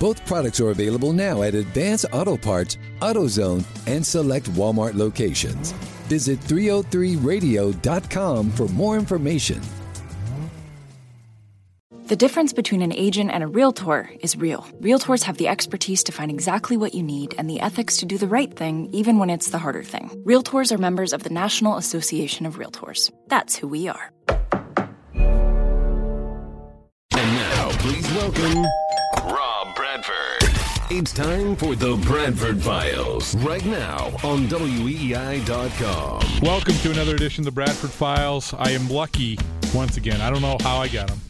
Both products are available now at Advance Auto Parts, AutoZone, and select Walmart locations. Visit 303radio.com for more information. The difference between an agent and a realtor is real. Realtors have the expertise to find exactly what you need and the ethics to do the right thing, even when it's the harder thing. Realtors are members of the National Association of Realtors. That's who we are. And now, please welcome Rob Bradford. It's time for the Bradford Files right now on WEEI.com. Welcome to another edition of the Bradford Files. I am lucky once again. I don't know how I got him,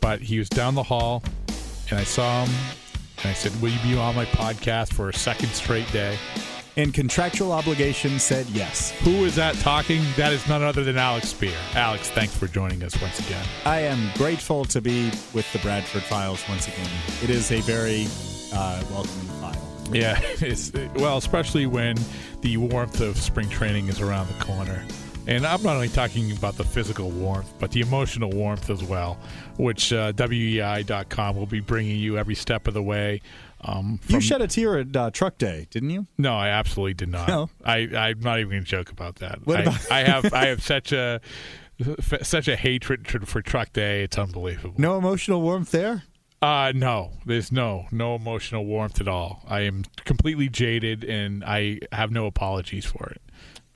but he was down the hall, and I saw him, and I said, "Will you be on my podcast for a second straight day?" And contractual obligation said yes. Who is that talking? That is none other than Alex Speier. Alex, thanks for joining us once again. I am grateful to be with the Bradford Files once again. It is a very uh, welcoming file. Yeah, it's well, especially when the warmth of spring training is around the corner. And I'm not only talking about the physical warmth, but the emotional warmth as well, which uh, WEEI.com will be bringing you every step of the way. Um, You shed a tear at uh, Truck Day, didn't you? No, I absolutely did not. No? I, I'm not even going to joke about that. What I, about- I have I have such a such a hatred for Truck Day. It's unbelievable. No emotional warmth there? Uh no, there's no no emotional warmth at all. I am completely jaded, and I have no apologies for it.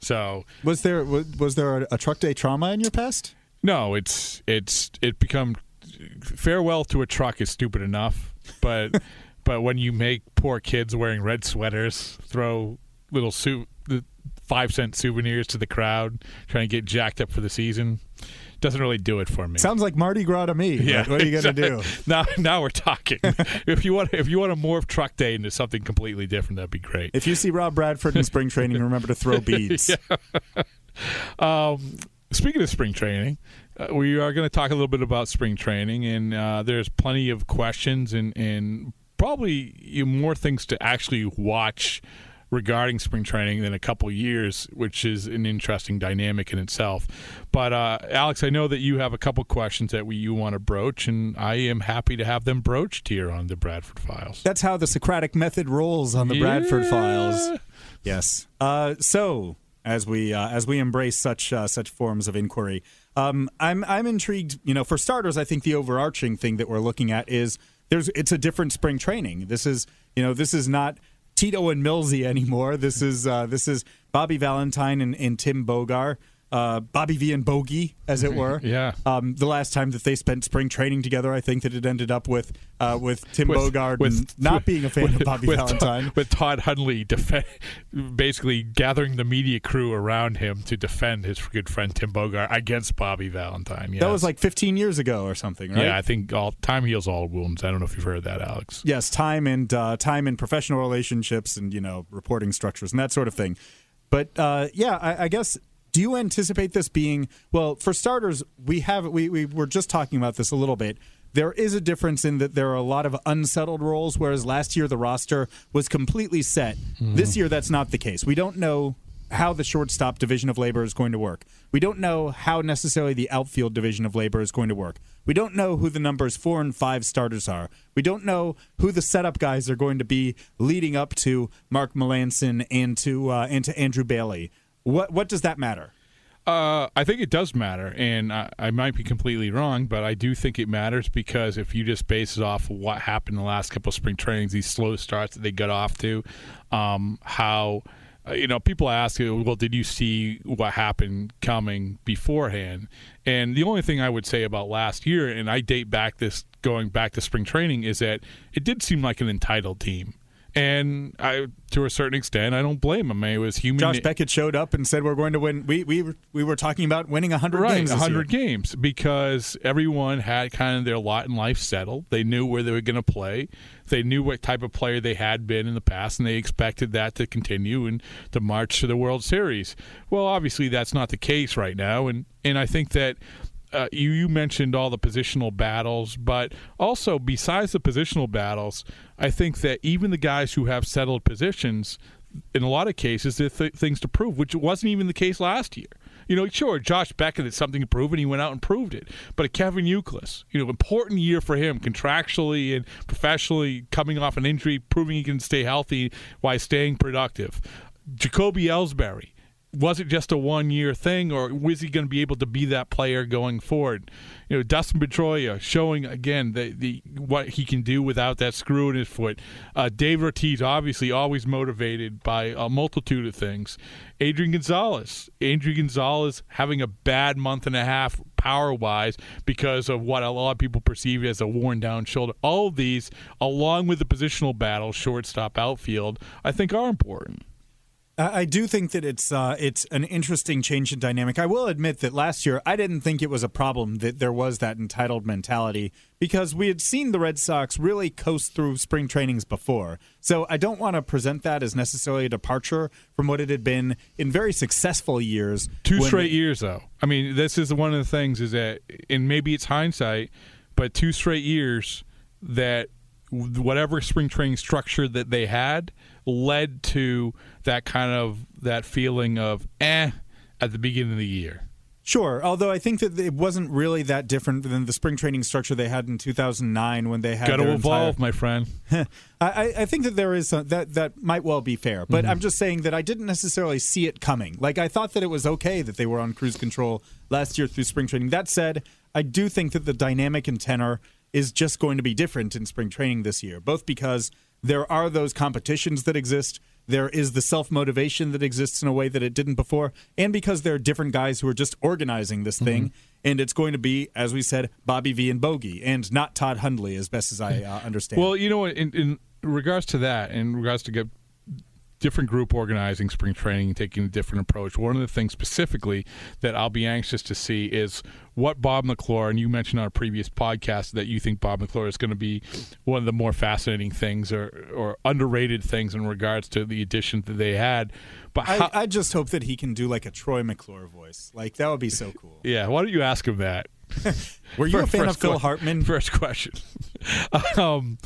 So Was there was, was there a, a Truck Day trauma in your past? no, it's it's it become farewell to a truck is stupid enough, but but when you make poor kids wearing red sweaters throw little su- the five cent souvenirs to the crowd, trying to get jacked up for the season, doesn't really do it for me. Sounds like Mardi Gras to me. yeah, What, what are you going to do? now, now we're talking. if you want, if you want to morph truck day into something completely different, that'd be great. If you see Rob Bradford in spring training, remember to throw beads. Um, speaking of spring training, uh, we are going to talk a little bit about spring training, and uh, there's plenty of questions and and probably more things to actually watch regarding spring training than a couple years, which is an interesting dynamic in itself. But uh, Alex, I know that you have a couple questions that we, you want to broach, and I am happy to have them broached here on the Bradford Files. That's how the Socratic method rolls on the Bradford Files. Yes. Uh, so as we uh, as we embrace such uh, such forms of inquiry, um, I'm I'm intrigued. You know, for starters, I think the overarching thing that we're looking at is there's it's a different spring training. This is you know this is not Tito and Millsy anymore. This is uh, this is Bobby Valentine and, and Tim Bogar. Uh, Bobby V and Bogey, as it were. Yeah. Um, the last time that they spent spring training together, I think that it ended up with uh, with Tim With- Bogar with- not with- being a fan with- of Bobby with Valentine. With Todd Hundley defe- basically gathering the media crew around him to defend his good friend Tim Bogar against Bobby Valentine. That was like 15 years ago or something, right? yeah, I think all time heals all wounds. I don't know if you've heard that, Alex. Yes, time and uh, time in professional relationships and you know reporting structures and that sort of thing. But uh, yeah, I, I guess. Do you anticipate this being well? For starters, we have we we were just talking about this a little bit. There is a difference in that there are a lot of unsettled roles, whereas last year the roster was completely set. This year, that's not the case. We don't know how the shortstop division of labor is going to work. We don't know how necessarily the outfield division of labor is going to work. We don't know who the numbers four and five starters are. We don't know who the setup guys are going to be leading up to Mark Melancon and to uh, and to Andrew Bailey. What what does that matter? Uh, I think it does matter, and I, I might be completely wrong, but I do think it matters because if you just base it off of what happened in the last couple of spring trainings, these slow starts that they got off to, um, how uh, you know, people ask, well, did you see what happened coming beforehand? And the only thing I would say about last year, and I date back this going back to spring training, is that it did seem like an entitled team. And I, to a certain extent, I don't blame him. It was human. Josh Beckett showed up and said we're going to win. We we we were talking about winning hundred right, games. Right, hundred games because everyone had kind of their lot in life settled. They knew where they were going to play. They knew what type of player they had been in the past, and they expected that to continue and to march to the World Series. Well, obviously, that's not the case right now, and and I think that uh, you, you mentioned all the positional battles, but also besides the positional battles, I think that even the guys who have settled positions, in a lot of cases, there th- things to prove, which wasn't even the case last year. You know, sure, Josh Beckett had something to prove, and he went out and proved it. But Kevin Youkilis, you know, important year for him contractually and professionally, coming off an injury, proving he can stay healthy while staying productive. Jacoby Ellsbury, was it just a one year thing, or was he going to be able to be that player going forward? You know, Dustin Pedroia showing again the, the what he can do without that screw in his foot. Uh, Dave Ortiz obviously always motivated by a multitude of things. Adrian Gonzalez, Adrian Gonzalez having a bad month and a half power wise because of what a lot of people perceive as a worn down shoulder. All of these, along with the positional battle, shortstop, outfield, I think are important. I do think that it's uh, it's an interesting change in dynamic. I will admit that last year I didn't think it was a problem that there was that entitled mentality because we had seen the Red Sox really coast through spring trainings before. So I don't want to present that as necessarily a departure from what it had been in very successful years. Two straight years, though. I mean, this is one of the things is that, and maybe it's hindsight, but two straight years that whatever spring training structure that they had led to that kind of that feeling of eh at the beginning of the year. Sure, although I think that it wasn't really that different than the spring training structure they had in 2009 when they had. Got to evolve, entire... my friend. I, I, think that there is a, that that might well be fair, but mm-hmm. I'm just saying that I didn't necessarily see it coming. Like I thought that it was okay that they were on cruise control last year through spring training. That said, I do think that the dynamic and tenor is just going to be different in spring training this year, both because there are those competitions that exist there is the self motivation that exists in a way that it didn't before, and because there are different guys who are just organizing this thing. Mm-hmm. And it's going to be, as we said, Bobby V and Bogey, and not Todd Hundley, as best as I uh, understand. Well, you know, in, in regards to that, in regards to get different group organizing spring training and taking a different approach. One of the things specifically that I'll be anxious to see is what Bob McClure, and you mentioned on a previous podcast that you think Bob McClure is going to be one of the more fascinating things or, or underrated things in regards to the addition that they had. But how, I, I just hope that he can do like a Troy McClure voice. Like that would be so cool. Yeah, why don't you ask him that? Were you a fan of Phil Hartman? First question. um,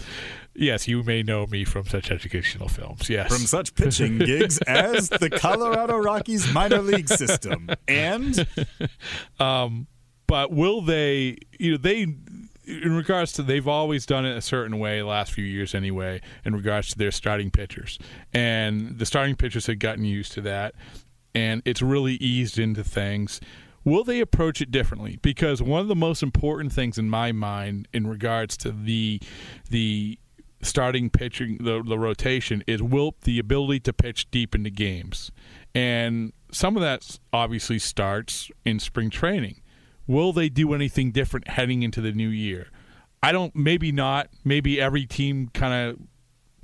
Yes, you may know me from such educational films. Yes. From such pitching gigs as the Colorado Rockies minor league system. And um but will they you know they in regards to they've always done it a certain way last few years anyway in regards to their starting pitchers. And the starting pitchers had gotten used to that and it's really eased into things will they approach it differently? Because one of the most important things in my mind in regards to the the starting pitching the, the rotation is will the ability to pitch deep into games. And some of that obviously starts in spring training. Will they do anything different heading into the new year? I don't maybe not. Maybe every team kind of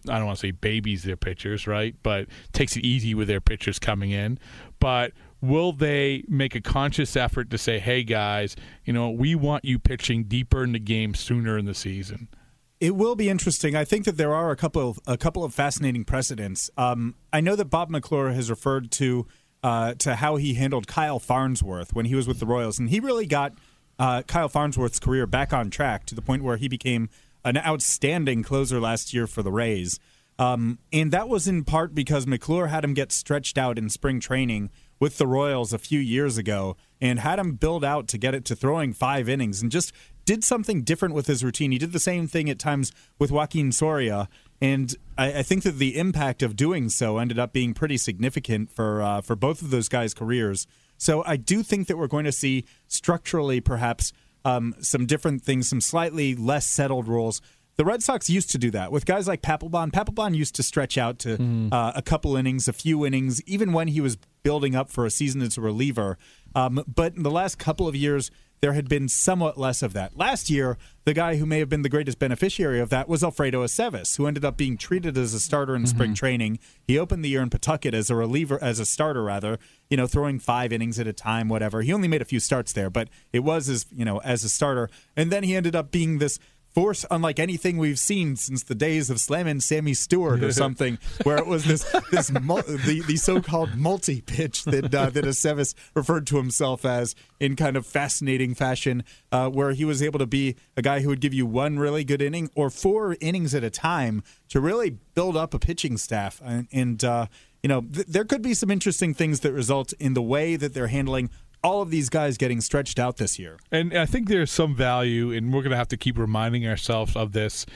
i don't want to say babies their pitchers right? But takes it easy with their pitchers coming in. But will they make a conscious effort to say hey guys you know we want you pitching deeper in the game sooner in the season it will be interesting. I think that there are a couple of a couple of fascinating precedents. Um, I know that Bob McClure has referred to uh, to how he handled Kyle Farnsworth when he was with the Royals, and he really got uh, Kyle Farnsworth's career back on track to the point where he became an outstanding closer last year for the Rays. Um, and that was in part because McClure had him get stretched out in spring training with the Royals a few years ago and had him build out to get it to throwing five innings and just did something different with his routine. He did the same thing at times with Joakim Soria, and I, I think that the impact of doing so ended up being pretty significant for uh, for both of those guys' careers. So I do think that we're going to see structurally, perhaps, um, some different things, some slightly less settled roles. the Red Sox used to do that with guys like Papelbon. Papelbon used to stretch out to Mm-hmm. uh, a couple innings, a few innings, even when he was building up for a season as a reliever. Um, but in the last couple of years, there had been somewhat less of that. Last year, the guy who may have been the greatest beneficiary of that was Alfredo Aceves, who ended up being treated as a starter in spring training. He opened the year in Pawtucket as a reliever, as a starter rather, you know, throwing five innings at a time, whatever. He only made a few starts there, but it was as you know as a starter, and then he ended up being this force unlike anything we've seen since the days of slamming Sammy Stewart or something, where it was this this mul- the the so-called multi pitch that uh, that Aceves referred to himself as in kind of fascinating fashion, uh, where he was able to be a guy who would give you one really good inning or four innings at a time to really build up a pitching staff and. and uh, you know, th- there could be some interesting things that result in the way that they're handling all of these guys getting stretched out this year. And I think there's some value, and we're going to have to keep reminding ourselves of this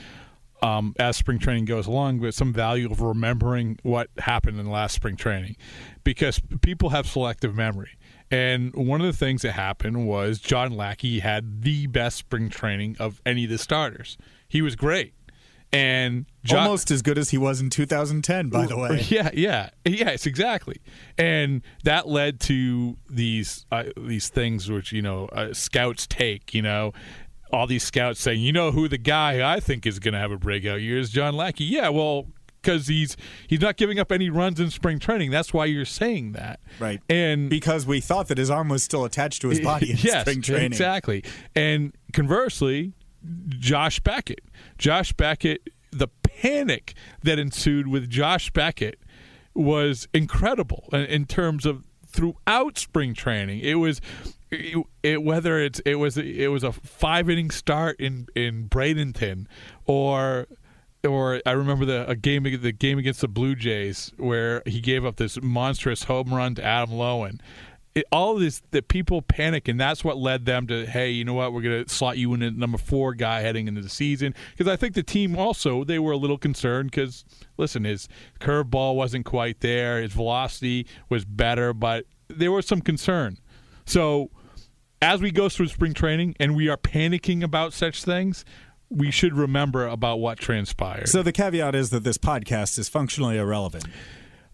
um, as spring training goes along, but some value of remembering what happened in last spring training because people have selective memory. And one of the things that happened was John Lackey had the best spring training of any of the starters. He was great. And John, Almost as good as he was in 2010, by the way. yeah, yeah, yes, exactly, and that led to these uh, these things which you know uh, scouts take. You know, all these scouts saying, you know, who the guy I think is going to have a breakout year is John Lackey. Yeah, well, because he's he's not giving up any runs in spring training. That's why you're saying that, Right. And Because we thought that his arm was still attached to his body in yes, spring training. Exactly. And conversely, Josh Beckett. Josh Beckett, the panic that ensued with Josh Beckett was incredible in, terms of throughout spring training. It was it, it, whether it's it was it was a five inning start in in Bradenton or or I remember the game the game against the Blue Jays where he gave up this monstrous home run to Adam Loewen. It, all this that people panic, and that's what led them to hey, you know what, we're going to slot you in at number four guy heading into the season because I think the team also they were a little concerned because listen, his curveball wasn't quite there, his velocity was better, but there was some concern. So as we go through spring training and we are panicking about such things, we should remember about what transpired. So the caveat is that this podcast is functionally irrelevant.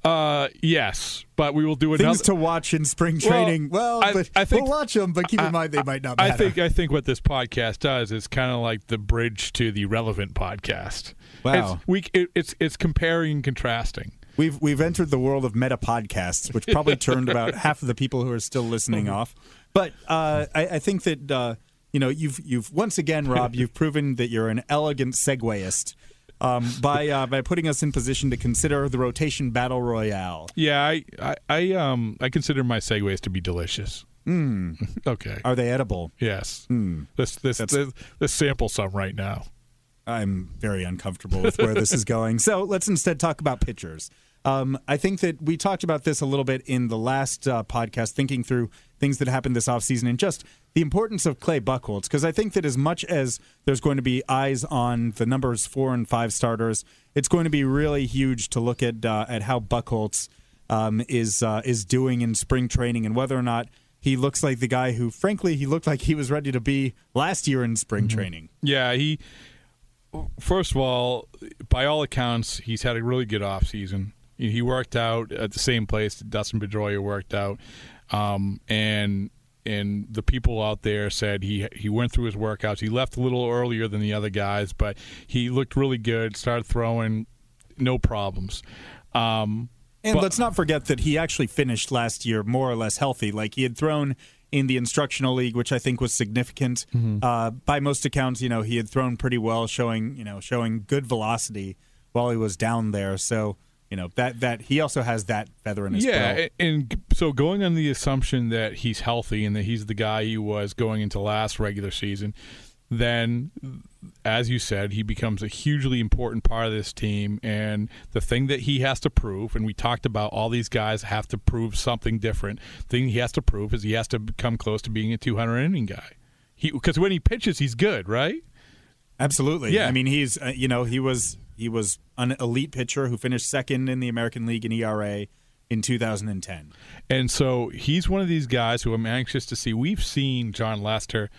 Uh, yes, but we will do another. Things to watch in spring training. Well, I- but I think- we'll watch them, but keep in mind they might not I think I think what this podcast does is kind of like the bridge to the relevant podcast. Wow. it's, we it, it's it's comparing and contrasting. We've we've entered the world of meta podcasts, which probably turned about half of the people who are still listening off. But uh, I, I think that uh, you know you've you've once again, Rob, you've proven that you're an elegant segueist um, by uh, by putting us in position to consider the rotation battle royale. Yeah, I I, I um I consider my segues to be delicious. Mm. okay. Are they edible? Yes. Let's let's, let's let's sample some right now. I'm very uncomfortable with where this is going. So let's instead talk about pitchers. Um, I think that we talked about this a little bit in the last uh, podcast, thinking through things that happened this offseason and just the importance of Clay Buchholz. Because I think that as much as there's going to be eyes on the numbers four and five starters, it's going to be really huge to look at uh, at how Buckholz um, is uh, is doing in spring training and whether or not he looks like the guy who, frankly, he looked like he was ready to be last year in spring training. Yeah, he. First of all, by all accounts, he's had a really good off season. He worked out at the same place that Dustin Pedroia worked out, um, and and the people out there said he he went through his workouts. He left a little earlier than the other guys, but he looked really good. Started throwing, no problems. Um, And but- let's not forget that he actually finished last year more or less healthy. Like he had thrown in the instructional league, which I think was significant. Uh, by most accounts, you know, he had thrown pretty well, showing you know showing good velocity while he was down there. So you know that that he also has that feather in his yeah, belt. and so going on the assumption that he's healthy and that he's the guy he was going into last regular season, then as you said, he becomes a hugely important part of this team. And the thing that he has to prove, and we talked about all these guys have to prove something different. thing he has to prove is he has to come close to being a 200 inning guy. He because when he pitches, he's good, right? Absolutely. Yeah. I mean, he's uh, you know he was he was an elite pitcher who finished second in the American League in ERA in 2010. And so he's one of these guys who I'm anxious to see. We've seen Jon Lester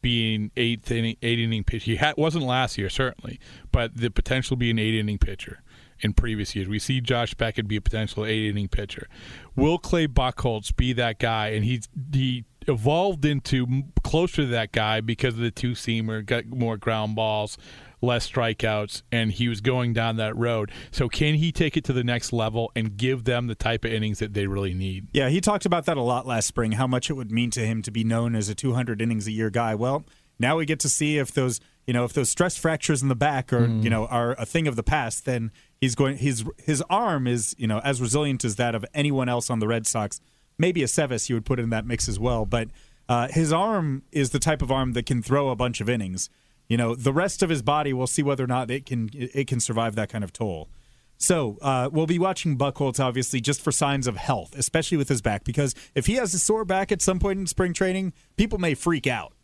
being eighth inning, eight inning pitcher. He had, wasn't last year certainly, but the potential to be an eight inning pitcher in previous years. We see Josh Beckett be a potential eight inning pitcher. Will Clay Buchholz be that guy? And he's he evolved into closer to that guy because of the two seamer, got more ground balls, less strikeouts, and he was going down that road. So can he take it to the next level and give them the type of innings that they really need? Yeah, he talked about that a lot last spring, how much it would mean to him to be known as a 200 innings a year guy. Well, now we get to see if those you know if those stress fractures in the back are mm. you know are a thing of the past then he's going his his arm is you know as resilient as that of anyone else on the Red Sox maybe Aceves you would put in that mix as well but uh, his arm is the type of arm that can throw a bunch of innings you know the rest of his body we'll see whether or not it can it can survive that kind of toll. So uh, we'll be watching Buchholz obviously just for signs of health especially with his back because if he has a sore back at some point in spring training people may freak out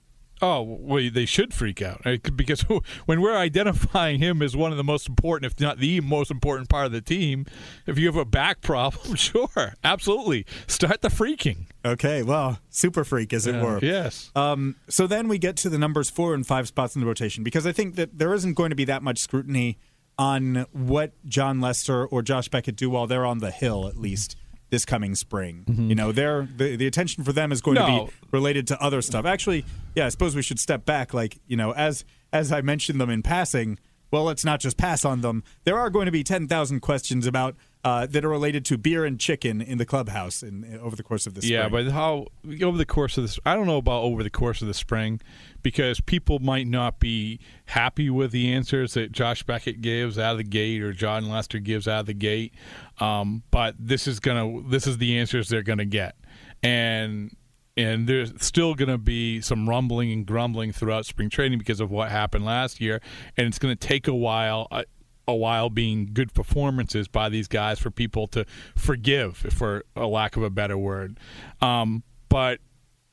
Oh, well, they should freak out because when we're identifying him as one of the most important, if not the most important part of the team, if you have a back problem, sure, absolutely, start the freaking. Okay, well, super freak, as it yeah, were. Yes. Um, so then we get to the numbers four and five spots in the rotation because I think that there isn't going to be that much scrutiny on what Jon Lester or Josh Beckett do while they're on the hill, at least this coming spring. Mm-hmm. You know, they're, the the attention for them is going no. to be related to other stuff. Actually, yeah, I suppose we should step back. Like you know, as as I mentioned them in passing. Well, let's not just pass on them. There are going to be ten thousand questions about uh, that are related to beer and chicken in the clubhouse in, in over the course of this. Yeah, spring. but how over the course of this, I don't know about over the course of the spring, because people might not be happy with the answers that Josh Beckett gives out of the gate or Jon Lester gives out of the gate. Um, but this is gonna, this is the answers they're gonna get, and and there's still going to be some rumbling and grumbling throughout spring training because of what happened last year, and it's going to take a while. Uh, a while being good performances by these guys for people to forgive, for a lack of a better word. Um, but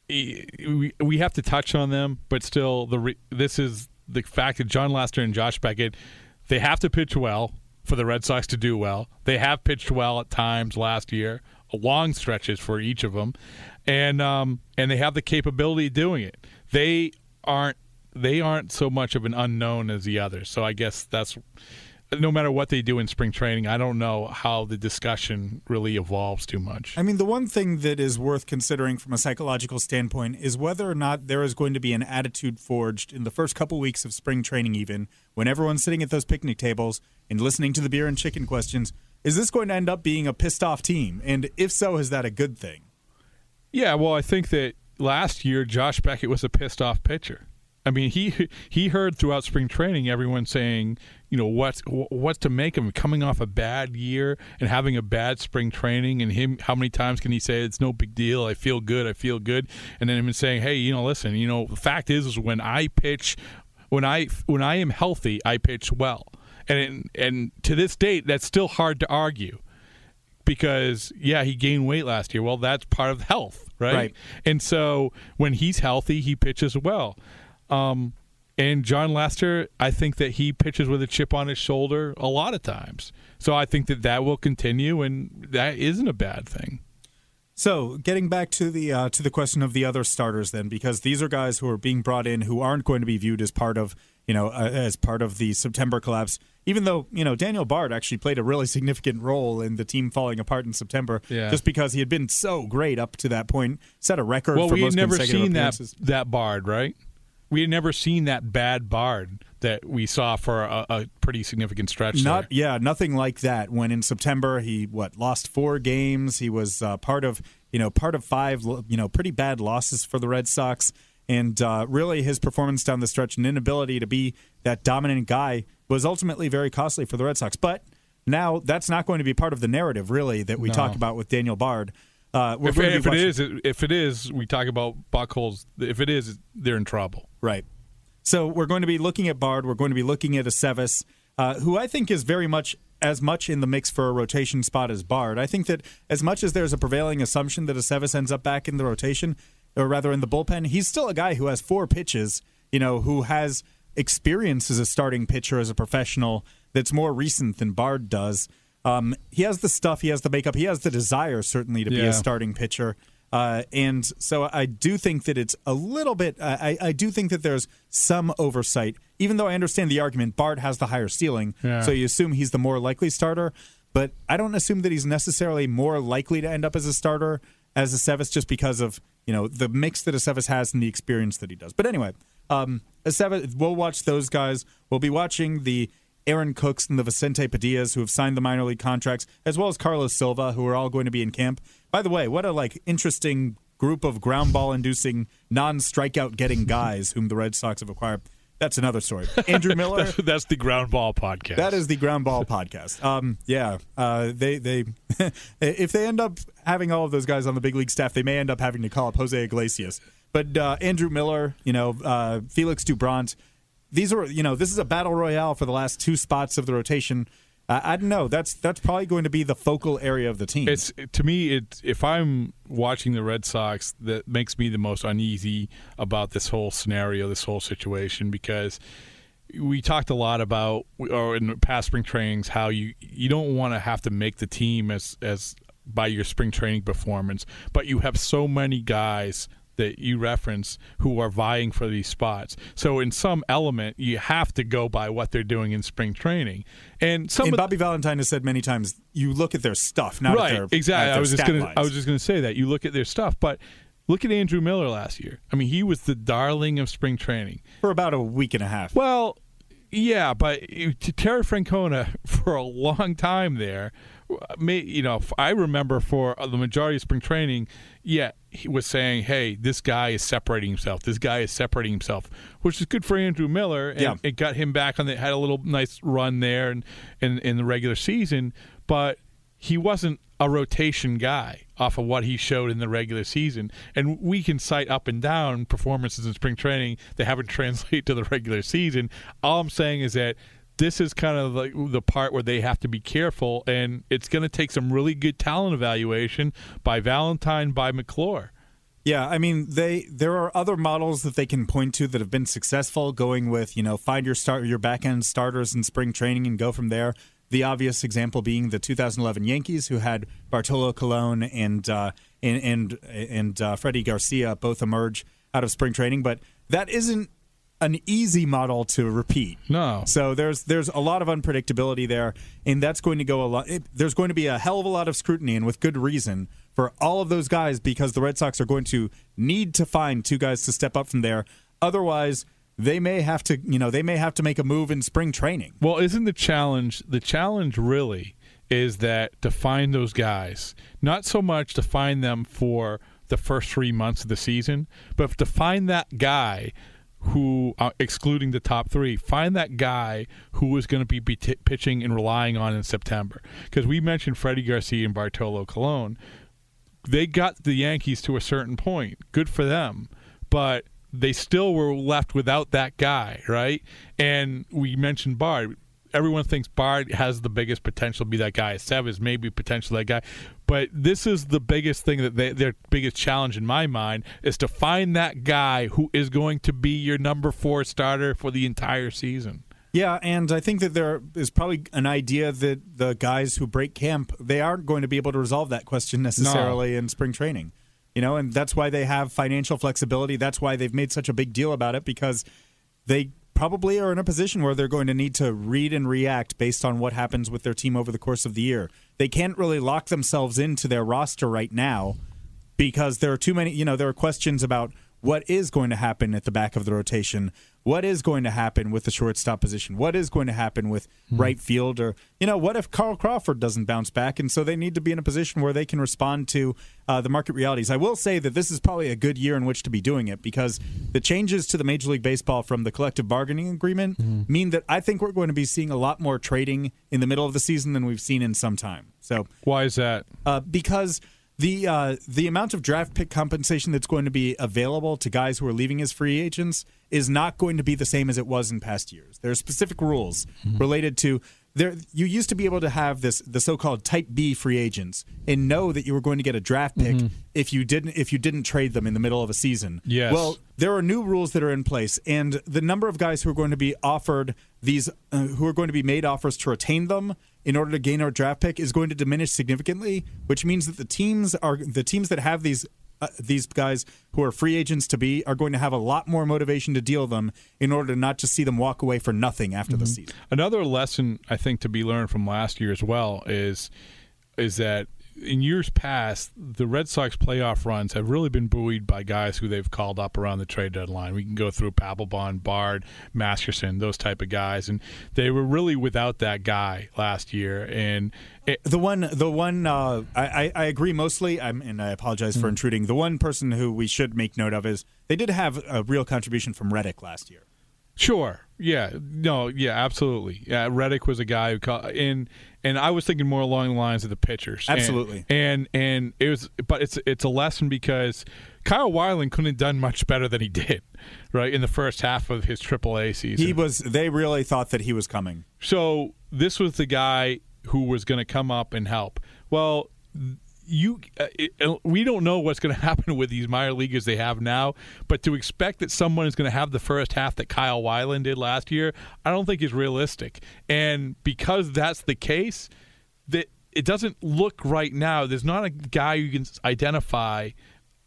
we, we have to touch on them, but still, the re- this is the fact that Jon Lester and Josh Beckett they have to pitch well for the Red Sox to do well. They have pitched well at times last year, long stretches for each of them, and um, and they have the capability of doing it. They aren't they aren't so much of an unknown as the others. So I guess that's no matter what they do in spring training, I don't know how the discussion really evolves too much. I mean, the one thing that is worth considering from a psychological standpoint is whether or not there is going to be an attitude forged in the first couple weeks of spring training, even when everyone's sitting at those picnic tables and listening to the beer and chicken questions. Is this going to end up being a pissed off team? And if so, is that a good thing? Yeah, well, I think that last year Josh Beckett was a pissed off pitcher. I mean, he he heard throughout spring training everyone saying, you know, what's what's to make him coming off a bad year and having a bad spring training, and him how many times can he say it's no big deal? I feel good, I feel good, and then him saying, hey, you know, listen, you know, the fact is, is when I pitch, when I when I am healthy, I pitch well, and and to this date, that's still hard to argue because yeah, he gained weight last year. Well, that's part of health, right? right. And so when he's healthy, he pitches well. Um, and Jon Lester, I think that he pitches with a chip on his shoulder a lot of times. So I think that that will continue, and that isn't a bad thing. So, getting back to the uh, to the question of the other starters, then, because these are guys who are being brought in who aren't going to be viewed as part of you know uh, as part of the September collapse. Even though you know Daniel Bard actually played a really significant role in the team falling apart in September, yeah. just because he had been so great up to that point, set a record. Well, for we had never seen that that Bard, right? We had never seen that bad Bard that we saw for a, a pretty significant stretch. Not there. yeah, nothing like that. When in September he what lost four games. He was uh, part of you know part of five you know pretty bad losses for the Red Sox, and uh, really his performance down the stretch and inability to be that dominant guy was ultimately very costly for the Red Sox. But now that's not going to be part of the narrative really that we no. talk about with Daniel Bard. Uh, if, if it is, if it is, we talk about Buchholz. If it is, they're in trouble. Right. So we're going to be looking at Bard. We're going to be looking at Aceves, uh, who I think is very much as much in the mix for a rotation spot as Bard. I think that as much as there's a prevailing assumption that Aceves ends up back in the rotation, or rather in the bullpen, he's still a guy who has four pitches. You know, who has experience as a starting pitcher as a professional that's more recent than Bard does. Um, he has the stuff, he has the makeup, he has the desire certainly to be a starting pitcher. Uh, and so I do think that it's a little bit. I, I do think that there's some oversight, even though I understand the argument. Bard has the higher ceiling, Yeah. so you assume he's the more likely starter. But I don't assume that he's necessarily more likely to end up as a starter as Aceves just because of you know the mix that Aceves has and the experience that he does. But anyway, um, Aceves, we'll watch those guys. We'll be watching the Aaron Cooks and the Vicente Padillas who have signed the minor league contracts, as well as Carlos Silva, who are all going to be in camp. By the way, what a like interesting group of ground ball inducing, non strikeout getting guys whom the Red Sox have acquired. That's another story. Andrew Miller. That's, that's the ground ball podcast. That is the ground ball podcast. Um, yeah, uh, they they if they end up having all of those guys on the big league staff, they may end up having to call up Jose Iglesias. But uh, Andrew Miller, you know, uh, Felix Doubront, these are you know this is a battle royale for the last two spots of the rotation. Uh, I don't know. That's that's probably going to be the focal area of the team. It's to me. It if I'm watching the Red Sox, that makes me the most uneasy about this whole scenario, this whole situation, because we talked a lot about, or in past spring trainings, how you you don't want to have to make the team as as by your spring training performance, but you have so many guys that you reference who are vying for these spots. So in some element, you have to go by what they're doing in spring training. And some and Bobby Valentine has said many times, you look at their stuff, not right, their exactly. I was just gonna, lines. I was just going to say that you look at their stuff, but look at Andrew Miller last year. I mean, he was the darling of spring training. for about a week and a half. Well, yeah, but to Terry Francona for a long time there, may, you know, I remember for uh, the majority of spring training, yeah, he was saying, "Hey, this guy is separating himself. This guy is separating himself," which is good for Andrew Miller, and Yeah. it got him back on the had a little nice run there and in, in the regular season, but he wasn't a rotation guy off of what he showed in the regular season. And we can cite up and down performances in spring training that haven't translated to the regular season. All I'm saying is that this is kind of like the part where they have to be careful, and it's going to take some really good talent evaluation by Valentine, by McClure. Yeah, I mean they there are other models that they can point to that have been successful going with, you know, find your start your back end starters in spring training and go from there. The obvious example being the 2011 Yankees who had Bartolo Colon and uh, and and and uh, Freddie Garcia both emerge out of spring training, but that isn't an easy model to repeat. No. So there's there's a lot of unpredictability there, and that's going to go a lot. It, there's going to be a hell of a lot of scrutiny, and with good reason, for all of those guys because the Red Sox are going to need to find two guys to step up from there. Otherwise, they may have to, you know, they may have to make a move in spring training. Well, isn't the challenge the challenge really is that to find those guys, not so much to find them for the first three months of the season, but to find that guy who, uh, excluding the top three, find that guy who is going to be, be t- pitching and relying on in September. Because we mentioned Freddie Garcia and Bartolo Colon. They got the Yankees to a certain point. Good for them. But they still were left without that guy, right? And we mentioned Bard. Everyone thinks Bard has the biggest potential to be that guy. Sev is maybe potentially that guy. But this is the biggest thing that they, their biggest challenge in my mind is to find that guy who is going to be your number four starter for the entire season. Yeah, and I think that there is probably an idea that the guys who break camp they aren't going to be able to resolve that question necessarily in spring training. You know, and that's why they have financial flexibility. That's why they've made such a big deal about it because they probably are in a position where they're going to need to read and react based on what happens with their team over the course of the year. They can't really lock themselves into their roster right now because there are too many, you know, there are questions about what is going to happen at the back of the rotation, what is going to happen with the shortstop position, what is going to happen with right field, or, you know, what if Carl Crawford doesn't bounce back? And so they need to be in a position where they can respond to uh, the market realities. I will say that this is probably a good year in which to be doing it because the changes to the Major League Baseball from the collective bargaining agreement mean that I think we're going to be seeing a lot more trading in the middle of the season than we've seen in some time. So, Why is that? uh, because the uh, the amount of draft pick compensation that's going to be available to guys who are leaving as free agents is not going to be the same as it was in past years. There are specific rules related to there. You used to be able to have this the so-called Type B free agents and know that you were going to get a draft pick if you didn't if you didn't trade them in the middle of a season. Yes. Well, there are new rules that are in place, and the number of guys who are going to be offered these, uh, who are going to be made offers to retain them in order to gain our draft pick, is going to diminish significantly. Which means that the teams are the teams that have these uh, these guys who are free agents to be are going to have a lot more motivation to deal them in order to not just see them walk away for nothing after the season. Another lesson I think to be learned from last year as well is is that in years past, the Red Sox playoff runs have really been buoyed by guys who they've called up around the trade deadline. We can go through Papelbon, Bard, Masterson, those type of guys, and they were really without that guy last year. And it, The one, the one, uh, I, I, I agree mostly, I'm, and I apologize for intruding. The one person who we should make note of is they did have a real contribution from Reddick last year. Sure. Yeah. No. Yeah. Absolutely. Yeah. Reddick was a guy who called and and I was thinking more along the lines of the pitchers. And- Absolutely. And and, it was, but it's it's a lesson because Kyle Weiland couldn't have done much better than he did, right in the first half of his AAA season. He was. They really thought that he was coming. So this was the guy who was going to come up and help. Well, you uh, it, we don't know what's going to happen with these minor leaguers they have now, but to expect that someone is going to have the first half that Kyle Weiland did last year, I don't think is realistic. And because that's the case, that it doesn't look right now. There's not a guy you can identify.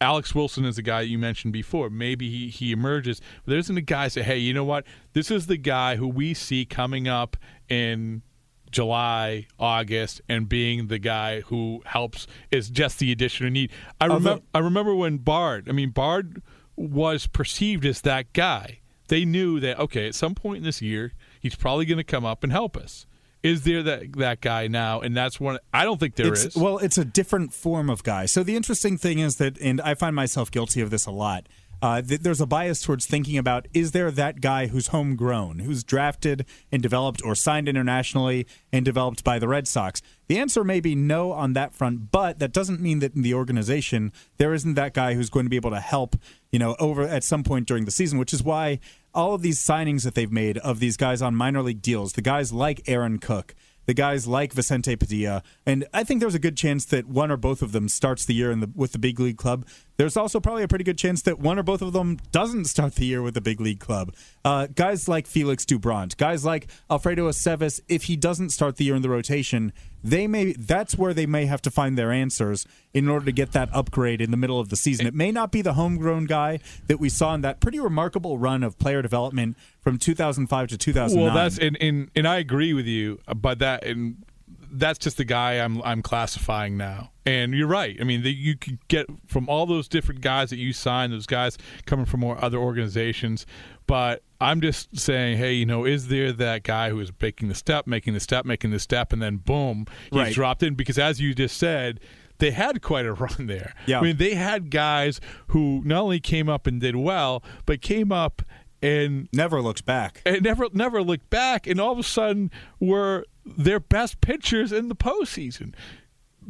Alex Wilson is the guy you mentioned before. Maybe he, he emerges. But there isn't a guy say, hey, you know what? This is the guy who we see coming up in July, August, and being the guy who helps is just the addition of need. I remember. I remember when Bard. I mean, Bard was perceived as that guy. They knew that okay, at some point in this year, he's probably going to come up and help us. Is there that that guy now? And that's one. I don't think there is. it's, Well, it's a different form of guy. So the interesting thing is that, and I find myself guilty of this a lot. Uh, th- there's a bias towards thinking about is there that guy who's homegrown, who's drafted and developed or signed internationally and developed by the Red Sox? The answer may be no on that front, but that doesn't mean that in the organization there isn't that guy who's going to be able to help, you know, over at some point during the season, which is why all of these signings that they've made of these guys on minor league deals, the guys like Aaron Cook, the guys like Vicente Padilla, and I think there's a good chance that one or both of them starts the year the with the big league club. There's also probably a pretty good chance that one or both of them doesn't start the year with a big league club. Uh, guys like Felix Doubront, guys like Alfredo Aceves, if he doesn't start the year in the rotation, they may that's where they may have to find their answers in order to get that upgrade in the middle of the season. It may not be the homegrown guy that we saw in that pretty remarkable run of player development from 2005 to 2009. Well, that's and, and and I agree with you, but that and that's just the guy I'm I'm classifying now. And you're right. I mean, the, you could get from all those different guys that you signed, those guys coming from more other organizations. But I'm just saying, hey, you know, is there that guy who is making the step, making the step, making the step, and then boom, he's Right. dropped in? Because as you just said. They had quite a run there. Yeah. I mean, they had guys who not only came up and did well, but came up and never looked back. and never never looked back, and all of a sudden were their best pitchers in the postseason.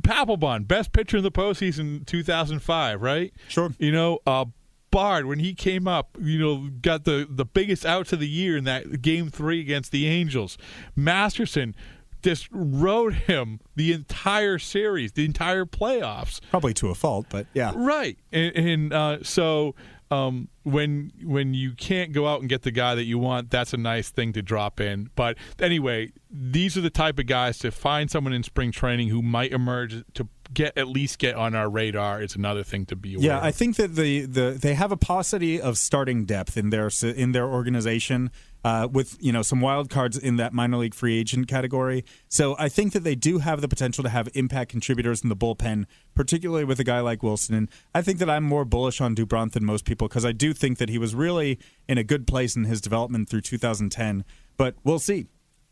Papelbon, best pitcher in the postseason, two thousand five, right? Sure. You know, uh, Bard when he came up, you know, got the the biggest outs of the year in that game three against the Angels. Masterson just rode him the entire series, the entire playoffs. Probably to a fault, but yeah. Right, and, and uh, so um, when when you can't go out and get the guy that you want, that's a nice thing to drop in. But anyway, these are the type of guys to find someone in spring training who might emerge to get at least get on our radar. It's another thing to be aware. Yeah, of. I think that the, the they have a paucity of starting depth in their in their organization uh, with you know some wild cards in that minor league free agent category. So I think that they do have the potential to have impact contributors in the bullpen, particularly with a guy like Wilson. And I think that I'm more bullish on Doubront than most people because I do think that he was really in a good place in his development through 2010. But we'll see.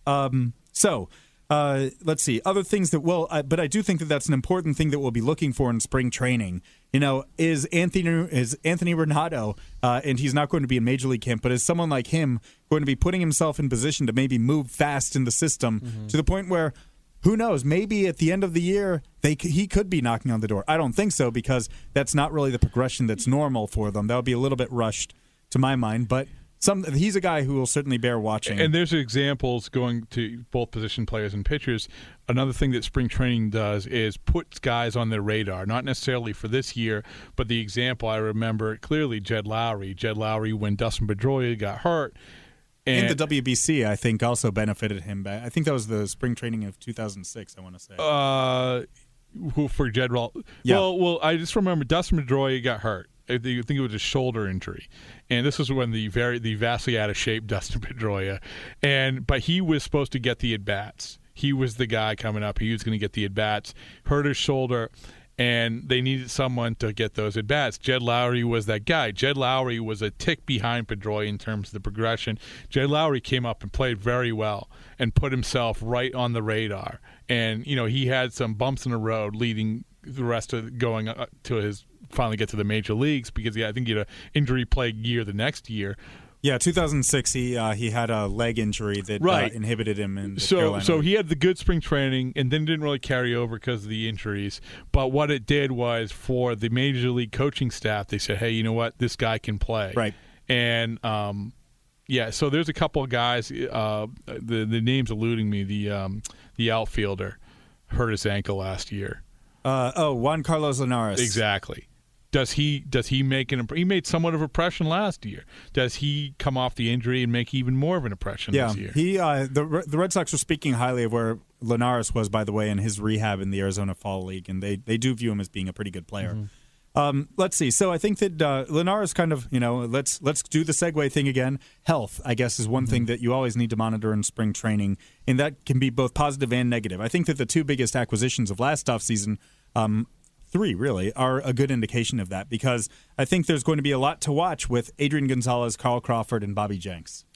Um, so uh, let's see other things that will, uh, but I do think that that's an important thing that we'll be looking for in spring training. You know, is Anthony is Anthony Ranaudo, uh, and he's not going to be in major league camp, but is someone like him going to be putting himself in position to maybe move fast in the system to the point where who knows? Maybe at the end of the year, they he could be knocking on the door. I don't think so because that's not really the progression that's normal for them. That would be a little bit rushed to my mind, but some he's a guy who will certainly bear watching. And there's examples going to both position players and pitchers. Another thing that spring training does is puts guys on their radar, not necessarily for this year, but the example I remember clearly Jed Lowrie. Jed Lowrie, when Dustin Pedroia got hurt, and And the WBC, I think, also benefited him. Back. I think that was the spring training of 2006. I want to say. uh, Who for Jed Roll? Yeah. Well, well, I just remember Dustin Pedroia got hurt. I think it was a shoulder injury, and this was when the very the vastly out of shape Dustin Pedroia, and but he was supposed to get the at bats. He was the guy coming up. He was going to get the at bats. Hurt his shoulder, and they needed someone to get those at bats. Jed Lowrie was that guy. Jed Lowrie was a tick behind Pedroia in terms of the progression. Jed Lowrie came up and played very well and put himself right on the radar. And you know he had some bumps in the road leading the rest of going uh, to his finally get to the major leagues because yeah, I think he had an injury plagued year the next year. Yeah, 2006. He uh, he had a leg injury that Right. uh, inhibited him in So Carolina so he had the good spring training and then didn't really carry over because of the injuries. But what it did was for the major league coaching staff, they said, "Hey, you know what? This guy can play." Right. And um, yeah, so there's a couple of guys. Uh, the the name's eluding me. The um, the outfielder hurt his ankle last year. Uh, oh, Juan Carlos Linares. Exactly. Does he does he make an imp- he made somewhat of an impression last year? Does he come off the injury and make even more of an impression Yeah, this year? he uh, the the Red Sox were speaking highly of where Linares was, by the way, in his rehab in the Arizona Fall League, and they they do view him as being a pretty good player. Mm-hmm. Um, let's see. So I think that uh, Linares kind of you know let's let's do the segue thing again. Health, I guess, is one Mm-hmm. thing that you always need to monitor in spring training, and that can be both positive and negative. I think that the two biggest acquisitions of last offseason um, three really are a good indication of that because I think there's going to be a lot to watch with Adrian Gonzalez, Carl Crawford, and Bobby Jenks.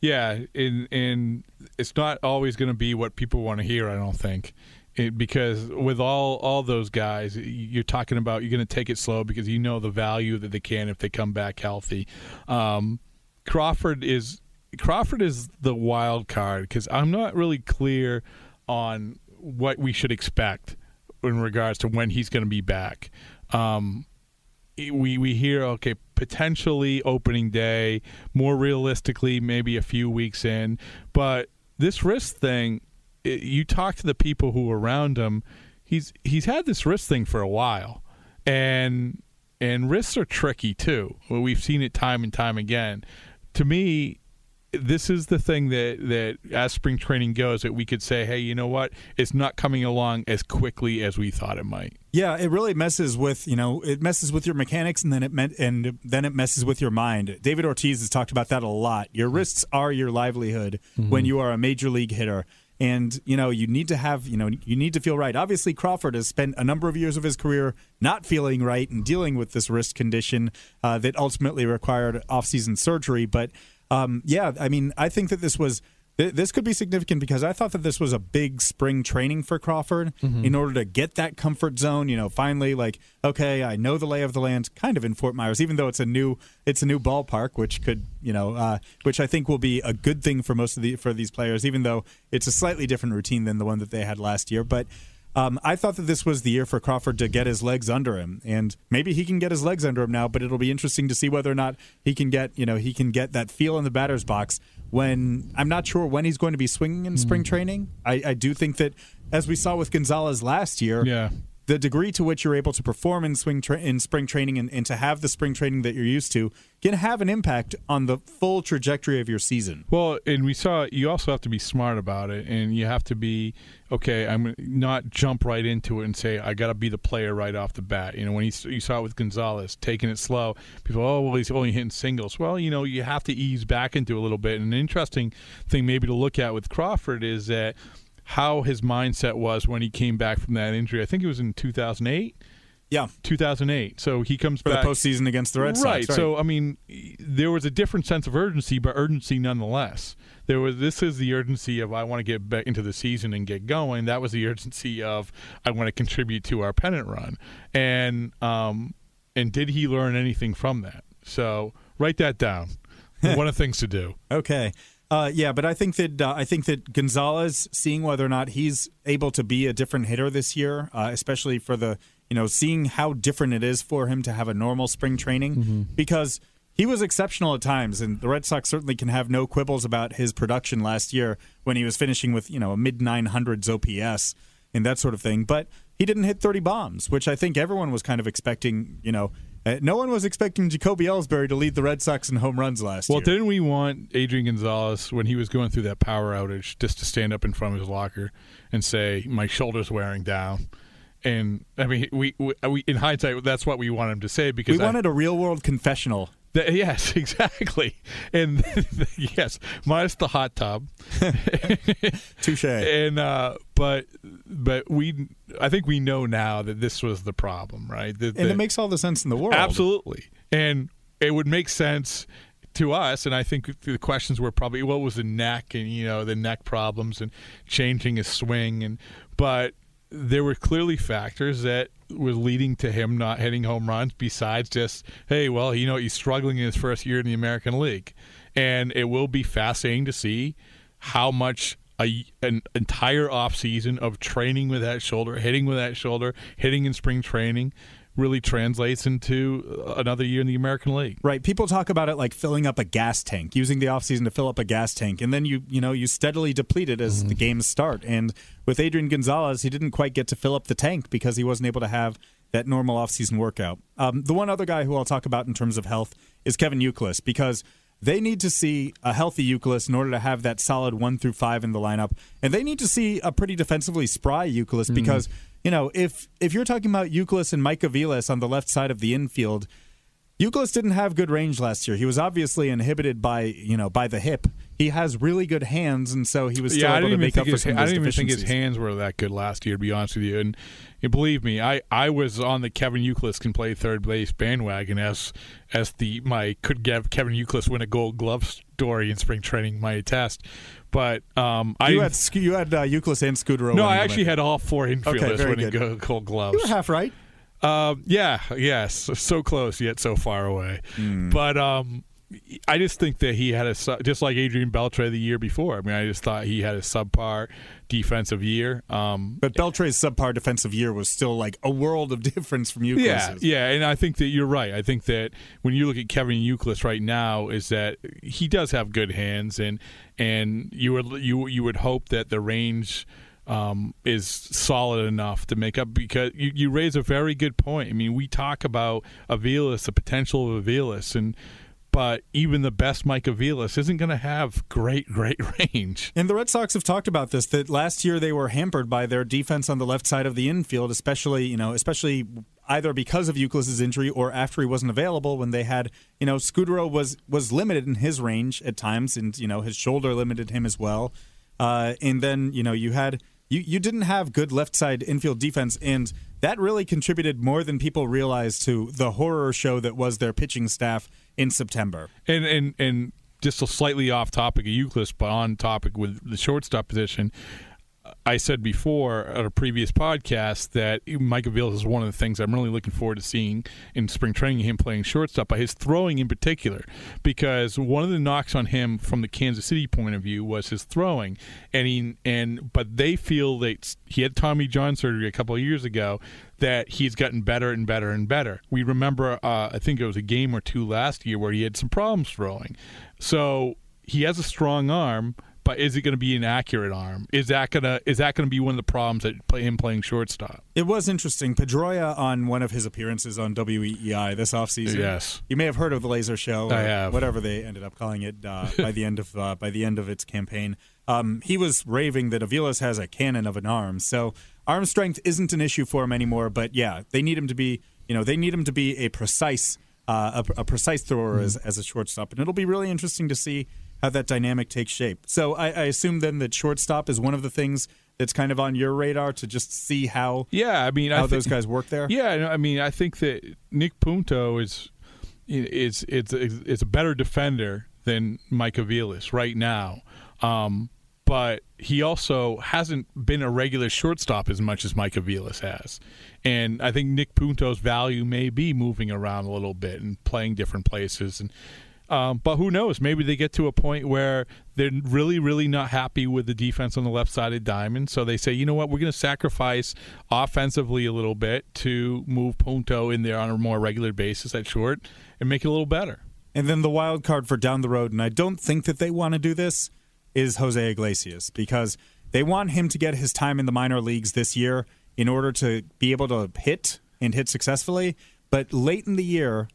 Yeah, and and it's not always going to be what people want to hear. I don't think, it, because with all all those guys, you're talking about you're going to take it slow because you know the value that they can if they come back healthy. Um, Crawford is Crawford is the wild card because I'm not really clear on what we should expect in regards to when he's going to be back. Um, we we hear okay potentially opening day more realistically maybe a few weeks in. But this wrist thing it, you talk to the people who are around him he's he's had this wrist thing for a while. And and wrists are tricky too. We've seen it time and time again. To me this is the thing that that as spring training goes that we could say hey you know what it's not coming along as quickly as we thought it might Yeah, it really messes with you know it messes with your mechanics and then it meant and then it messes with your mind. David Ortiz has talked about that a lot. Your wrists are your livelihood when you are a major league hitter. And you know you need to have you know you need to feel right. Obviously, Crawford has spent a number of years of his career not feeling right and dealing with this wrist condition uh, that ultimately required off-season surgery. But um, yeah, I mean, I think that this was th- this could be significant because I thought that this was a big spring training for Crawford in order to get that comfort zone. You know, finally, like, okay, I know the lay of the land, kind of in Fort Myers, even though it's a new it's a new ballpark, which could you know, uh, which I think will be a good thing for most of the for these players, even though it's a slightly different routine than the one that they had last year, but. Um, I thought that this was the year for Crawford to get his legs under him, and maybe he can get his legs under him now. But it'll be interesting to see whether or not he can get, you know, he can get that feel in the batter's box. When I'm not sure when he's going to be swinging in spring training. I, I do think that, as we saw with Gonzalez last year, Yeah. The degree to which you're able to perform in swing tra- in spring training and, and to have the spring training that you're used to can have an impact on the full trajectory of your season. Well, and we saw you also have to be smart about it, and you have to be okay. I'm not jump right into it and say I got to be the player right off the bat. You know, when you, you saw it with Gonzalez taking it slow, people, oh well, he's only hitting singles. Well, you know, you have to ease back into a little bit. And an interesting thing maybe to look at with Crawford is that how his mindset was when he came back from that injury. I think it was in 2008. Yeah, 2008. So he comes for back the postseason against the Red Sox. right. So I mean, there was a different sense of urgency, but urgency nonetheless. There was this is the urgency of I want to get back into the season and get going. That was the urgency of I want to contribute to our pennant run. And um and did he learn anything from that? So write that down. One of the things to do. Okay. Uh, yeah, but I think that uh, I think that Gonzalez, seeing whether or not he's able to be a different hitter this year, uh, especially for the you know seeing how different it is for him to have a normal spring training, because he was exceptional at times, and the Red Sox certainly can have no quibbles about his production last year when he was finishing with you know a mid 900s OPS and that sort of thing. But he didn't hit 30 bombs, which I think everyone was kind of expecting. You know, uh, no one was expecting Jacoby Ellsbury to lead the Red Sox in home runs last Well, year. Well, didn't we want Adrian Gonzalez when he was going through that power outage just to stand up in front of his locker and say, "My shoulder's wearing down," and I mean, we, we, we in hindsight, that's what we want him to say because we I- wanted a real world confessional. Th- yes, exactly. And yes, minus the hot tub. Touche. And uh, but but we I think we know now that this was the problem, right? That, and that- it makes all the sense in the world. absolutely. And it would make sense to us and I think the questions were probably what was the neck and you know the neck problems and changing his swing and but there were clearly factors that were leading to him not hitting home runs besides just hey well you know he's struggling in his first year in the American League. And it will be fascinating to see how much a, an entire offseason of training with that shoulder hitting with that shoulder hitting in spring training really translates into uh, another year in the American League Right. People talk about it like filling up a gas tank, using the offseason to fill up a gas tank, and then you you know you steadily deplete it as the mm-hmm. games start. And with Adrian Gonzalez, he didn't quite get to fill up the tank because he wasn't able to have that normal offseason workout. Um, the one other guy who I'll talk about in terms of health is Kevin Youkilis because they need to see a healthy Youkilis in order to have that solid one through five in the lineup, and they need to see a pretty defensively spry Youkilis mm-hmm. because you know if if you're talking about Youkilis and Mike Aviles on the left side of the infield. Youkilis didn't have good range last year. He was obviously inhibited by you know by the hip. He has really good hands, and so he was still yeah, I able to even make think up for his, some I didn't even think his hands were that good last year. To be honest with you, and, and believe me, I, I was on the Kevin Youkilis can play third base bandwagon as as the my could get Kevin Youkilis win a Gold Glove story in spring training my test. But um, I You had Sc- you had uh, Youkilis and Scutaro. no, I actually had all four infielders very winning good. Gold, Gloves. You were half right. Um, yeah, yes, so close yet so far away. Hmm. But um, I just think that he had a just like Adrian Beltre the year before. I mean, I just thought he had a subpar defensive year. Um, But Beltre's subpar defensive year was still like a world of difference from Youkilis's. yeah, yeah, and I think that you're right. I think that when you look at Kevin Youkilis right now, is that he does have good hands, and and you would you you would hope that the range um, is solid enough to make up because you, you raise a very good point. I mean, we talk about Aviles, the potential of Aviles, and but even the best Mike Aviles isn't going to have great great range. And the Red Sox have talked about this that last year they were hampered by their defense on the left side of the infield, especially you know, especially either because of Youkilis's injury or after he wasn't available. When they had you know, Scutaro was was limited in his range at times, and you know his shoulder limited him as well. Uh, and then you know you had you you didn't have good left side infield defense, and that really contributed more than people realized to the horror show that was their pitching staff in September. And and and just a slightly off topic of Youkilis, but on topic with the shortstop position. I said before at a previous podcast that Mike Avila is one of the things I'm really looking forward to seeing in spring training. Him playing shortstop, by his throwing in particular, because one of the knocks on him from the Kansas City point of view was his throwing, and he and but they feel that he had Tommy John surgery a couple of years ago that he's gotten better and better and better. We remember, uh, I think it was a game or two last year where he had some problems throwing. So he has a strong arm, but is it going to be an accurate arm? Is that gonna is that going to be one of the problems that play him playing shortstop? It was interesting. Pedroia on one of his appearances on WEEI this offseason. Yes. You may have heard of the Laser Show. I have. Whatever they ended up calling it uh, by the end of uh, by the end of its campaign. Um, he was raving that Aviles has a cannon of an arm. So arm strength isn't an issue for him anymore. But yeah, they need him to be. You know, they need him to be a precise uh, a, a precise thrower as, as a shortstop, and it'll be really interesting to see how that dynamic takes shape. So I, I assume then that shortstop is one of the things that's kind of on your radar to just see how Yeah, I mean, I how those guys work there. Yeah, I mean, I think that Nick Punto is is it's it's a better defender than Mike Aviles right now. Um, but he also hasn't been a regular shortstop as much as Mike Aviles has. And I think Nick Punto's value may be moving around a little bit and playing different places. And um, but who knows? Maybe they get to a point where they're really, really not happy with the defense on the left side of diamond. So they say, you know what, we're going to sacrifice offensively a little bit to move Punto in there on a more regular basis at short and make it a little better. And then the wild card for down the road, and I don't think that they want to do this, is Jose Iglesias because they want him to get his time in the minor leagues this year in order to be able to hit and hit successfully. But late in the year,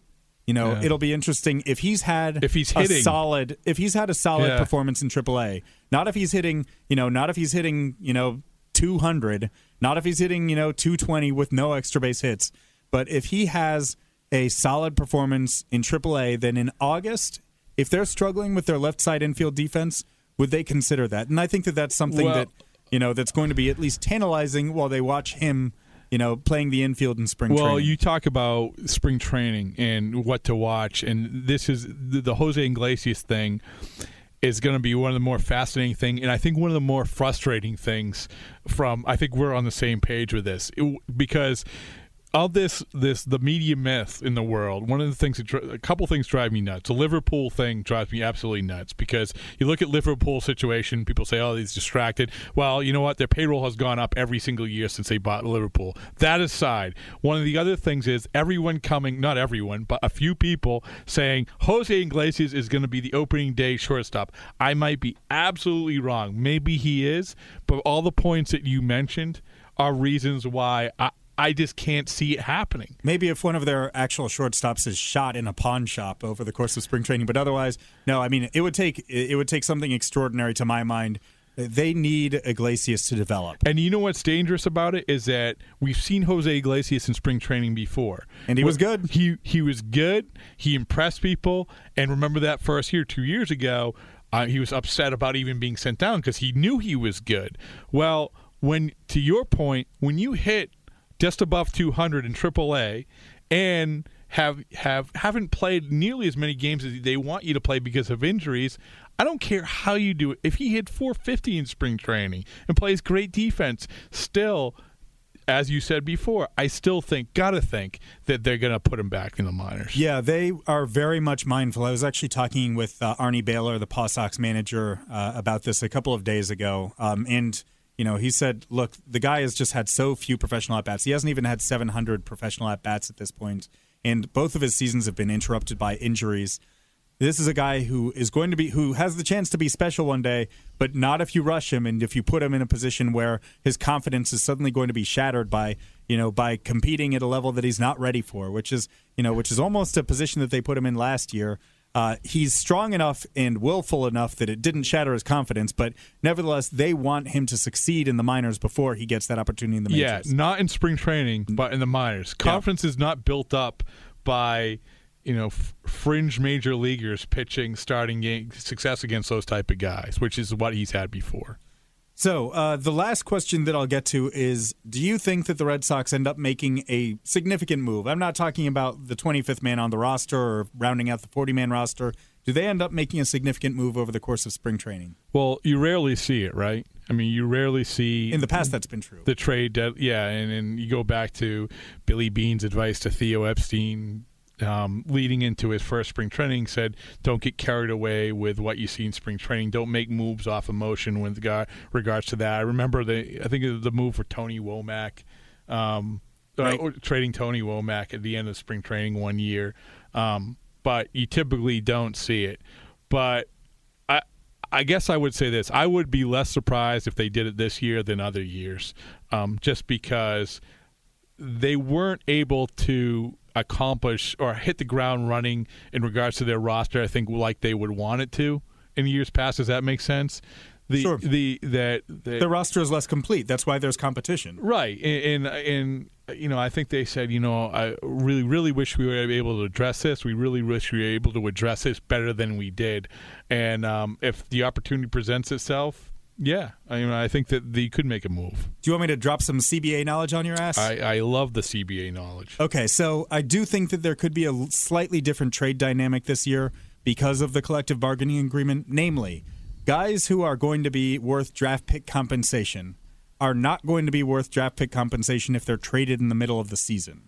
you know, Yeah. it'll be interesting if he's had If he's a solid if he's had a solid Yeah. performance in AAA. Not if he's hitting, you know, not if he's hitting, you know, 200, not if he's hitting, you know, 220 with no extra base hits, but if he has a solid performance in AAA, then in August, if they're struggling with their left side infield defense, would they consider that? And I think that that's something Well- that, you know, that's going to be at least tantalizing while they watch him, you know, playing the infield in spring Well, training. you talk about spring training and what to watch, and this is the, the Jose Iglesias thing is going to be one of the more fascinating thing, and I think one of the more frustrating things. From I think we're on the same page with this It- because of this this the media myth in the world. One of the things that a couple things drive me nuts. The Liverpool thing drives me absolutely nuts because you look at Liverpool situation, people say, "Oh, he's distracted." Well, you know what? Their payroll has gone up every single year since they bought Liverpool. That aside, one of the other things is everyone coming, not everyone, but a few people saying Jose Iglesias is going to be the opening day shortstop. I might be absolutely wrong. Maybe he is, but all the points that you mentioned are reasons why I, I just can't see it happening. Maybe if one of their actual shortstops is shot in a pawn shop over the course of spring training, but otherwise, no. I mean, it would take it would take something extraordinary to my mind. They need Iglesias to develop, And you know what's dangerous about it is that we've seen Jose Iglesias in spring training before, And he was good. He he was good. He impressed people. And remember that first year, two years ago, uh, he was upset about even being sent down because he knew he was good. Well, when to your point, when you hit just above 200 in AAA and have have haven't played nearly as many games as they want you to play because of injuries. I don't care how you do it. If he hit 450 in spring training and plays great defense, still, as you said before, I still think, gotta think that they're gonna put him back in the minors. Yeah, they are very much mindful. I was actually talking with uh, Arnie Beyeler, the Paw Sox manager, uh, about this a couple of days ago. Um, and, you know, he said, look, the guy has just had so few professional at bats. He hasn't even had 700 professional at bats at this point, And both of his seasons have been interrupted by injuries. This is a guy who is going to be who has the chance to be special one day, but not if you rush him and if you put him in a position where his confidence is suddenly going to be shattered by you know by competing at a level that he's not ready for, which is you know which is almost a position that they put him in last year. Uh, he's strong enough and willful enough that it didn't shatter his confidence, but nevertheless, they want him to succeed in the minors before he gets that opportunity in the Yeah, majors. not in spring training, but in the minors. Confidence is not built up by you know f- fringe major leaguers pitching, starting game success against those type of guys, which is what he's had before. So, uh, the last question that I'll get to is Do you think that the Red Sox end up making a significant move? I'm not talking about the 25th man on the roster or rounding out the 40 man roster. Do they end up making a significant move over the course of spring training? Well, you rarely see it, right? I mean, you rarely see In the past, that's been true. the trade. Yeah, and and you go back to Billy Beane's advice to Theo Epstein. Um, leading into his first spring training, said, "Don't get carried away with what you see in spring training. Don't make moves off emotion with regard, regards to that." I remember the, I think the move for Tony Womack, um, Right. trading Tony Womack at the end of spring training one year, um, but you typically don't see it. But I, I guess I would say this: I would be less surprised if they did it this year than other years, um, just because they weren't able to accomplish or hit the ground running in regards to their roster. I think like they would want it to in years past. Does that make sense? The, Sure. The that the, the roster is less complete. That's why there's competition. Right, and, and and you know, I think they said, you know, I really, really wish we were able to address this. We really wish we were able to address this better than we did. And um, if the opportunity presents itself, yeah, I mean, I think that they could make a move. Do you want me to drop some CBA knowledge on your ass? I, I love the CBA knowledge. Okay, so I do think that there could be a slightly different trade dynamic this year because of the collective bargaining agreement. Namely, guys who are going to be worth draft pick compensation are not going to be worth draft pick compensation if they're traded in the middle of the season.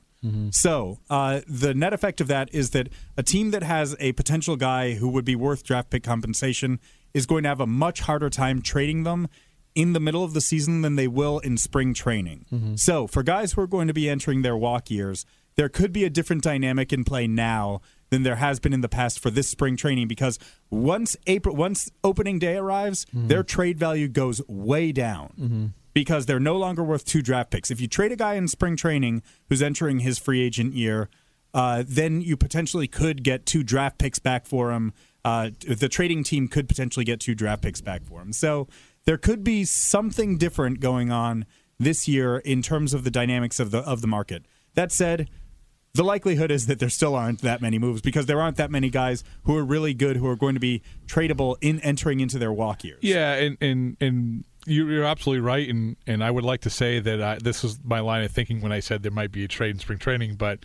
So uh, the net effect of that is that a team that has a potential guy who would be worth draft pick compensation is going to have a much harder time trading them in the middle of the season than they will in spring training. Mm-hmm. So for guys who are going to be entering their walk years, there could be a different dynamic in play now than there has been in the past for this spring training because once April once opening day arrives, mm-hmm. their trade value goes way down mm-hmm. because they're no longer worth two draft picks. If you trade a guy in spring training who's entering his free agent year, uh, then you potentially could get two draft picks back for him. Uh, the trading team could potentially get two draft picks back for him. So there could be something different going on this year in terms of the dynamics of the of the market. That said, the likelihood is that there still aren't that many moves because there aren't that many guys who are really good who are going to be tradable in entering into their walk years. Yeah, and and and you're absolutely right, and and I would like to say that I, this was my line of thinking when I said there might be a trade in spring training, but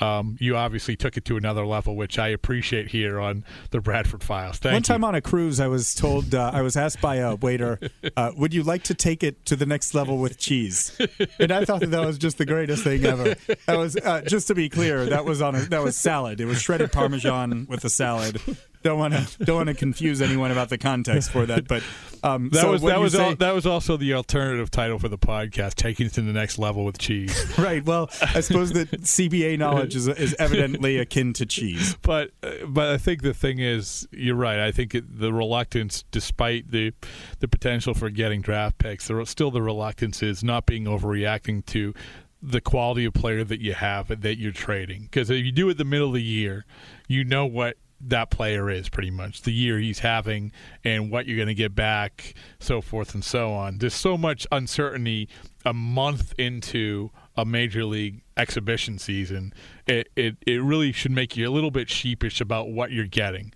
um, you obviously took it to another level, which I appreciate here on the Bradford Files. Thank One you. time on a cruise, I was told uh, I was asked by a waiter, uh, "Would you like to take it to the next level with cheese?" And I thought that that was just the greatest thing ever. That was uh, just to be clear, that was on a, that was salad. It was shredded Parmesan with a salad. Don't want to don't want to confuse anyone about the context for that, but um, that so was that was say- al- that was also the alternative title for the podcast, taking it to the next level with cheese. right. Well, I suppose that CBA knowledge is is evidently akin to cheese. but uh, but I think the thing is, you're right. I think it, the reluctance, despite the the potential for getting draft picks, there still the reluctance is not being overreacting to the quality of player that you have that you're trading. Because if you do it the middle of the year, you know what that player is pretty much the year he's having and what you're going to get back, so forth and so on. There's so much uncertainty a month into a major league exhibition season. It it, it really should make you a little bit sheepish about what you're getting.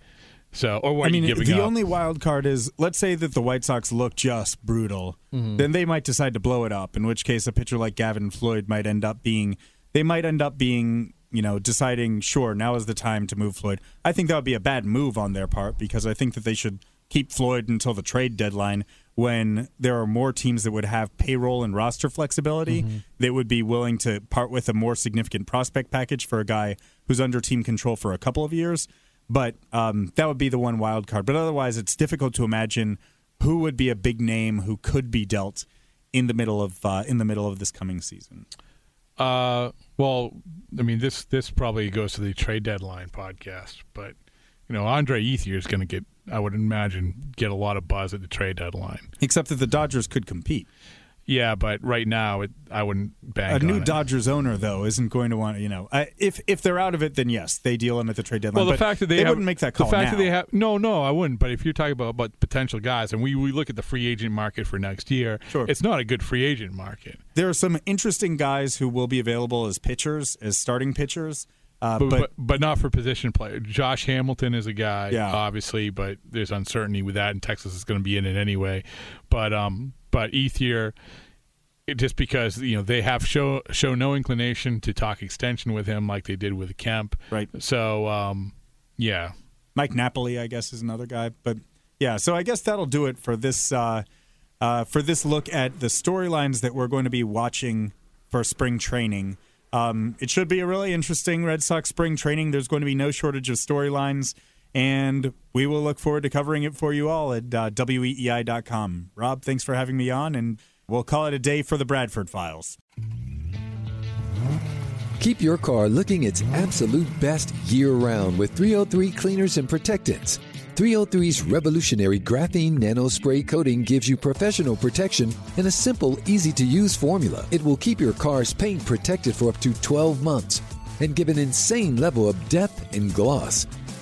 So or what I mean, you're giving the up. only wild card is let's say that the White Sox look just brutal, Mm-hmm. then they might decide to blow it up. In which case, a pitcher like Gavin Floyd might end up being they might end up being you know deciding sure now is the time to move Floyd. I think that would be a bad move on their part because I think that they should keep Floyd until the trade deadline when there are more teams that would have payroll and roster flexibility Mm-hmm. that would be willing to part with a more significant prospect package for a guy who's under team control for a couple of years. But um, that would be the one wild card. But otherwise, it's difficult to imagine who would be a big name who could be dealt in the middle of uh, in the middle of this coming season. Uh, well, I mean this this probably goes to the trade deadline podcast, but you know Andre Ethier is going to get, I would imagine, get a lot of buzz at the trade deadline. Except that the Dodgers could compete. Yeah, but right now it, I wouldn't bank a new it. Dodgers owner, though, isn't going to want you know. I, if if they're out of it, then yes, they deal him at the trade deadline. Well, the fact that they, have, wouldn't make that call The fact now. that they have no, no, I wouldn't. But if you're talking about, about potential guys, and we, we look at the free agent market for next year, Sure. it's not a good free agent market. there are some interesting guys who will be available as pitchers, as starting pitchers. Uh, But, but, but but not for position player. Josh Hamilton is a guy, Yeah. obviously, but there's uncertainty with that, and Texas is going to be in it anyway. But um, but Ethier, it, just because you know they have show show no inclination to talk extension with him like they did with Kemp, Right. So um, yeah, Mike Napoli, I guess, is another guy. But yeah, so I guess that'll do it for this uh, uh, for this look at the storylines that we're going to be watching for spring training. Um, it should be a really interesting Red Sox spring training. There's going to be no shortage of storylines, and we will look forward to covering it for you all at uh, weei.com. Rob, thanks for having me on, and we'll call it a day for the Bradford Files. Keep your car looking its absolute best year round with 303 cleaners and protectants. 303's revolutionary graphene nano spray coating gives you professional protection in a simple, easy to use formula. It will keep your car's paint protected for up to 12 months and give an insane level of depth and gloss.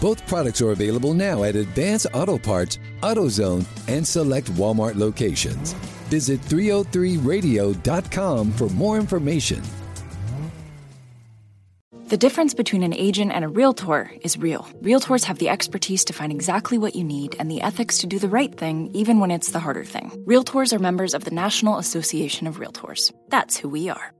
Both products are available now at Advance Auto Parts, AutoZone, and select Walmart locations. Visit 303radio.com for more information. The difference between an agent and a realtor is real. Realtors have the expertise to find exactly what you need and the ethics to do the right thing, even when it's the harder thing. Realtors are members of the National Association of Realtors. That's who we are.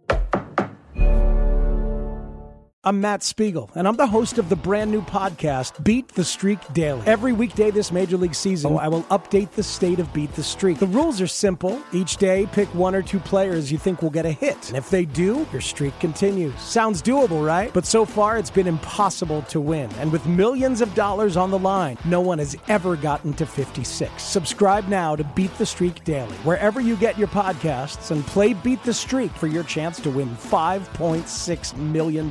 I'm Matt Spiegel, and I'm the host of the brand new podcast, Beat the Streak Daily. Every weekday this Major League season, I will update the state of Beat the Streak. The rules are simple. Each day, pick one or two players you think will get a hit. And if they do, your streak continues. Sounds doable, right? But so far, it's been impossible to win. And with millions of dollars on the line, no one has ever gotten to 56. Subscribe now to Beat the Streak Daily, wherever you get your podcasts, and play Beat the Streak for your chance to win $5.6 million.